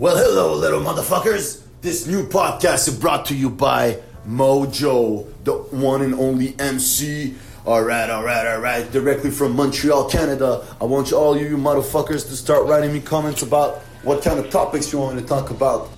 Well, hello, little motherfuckers. This new podcast is brought to you by Mojo, the one and only MC. All right, all right, all right. Directly from Montreal, Canada. I want you, all you motherfuckers to start writing me comments about what kind of topics you want me to talk about.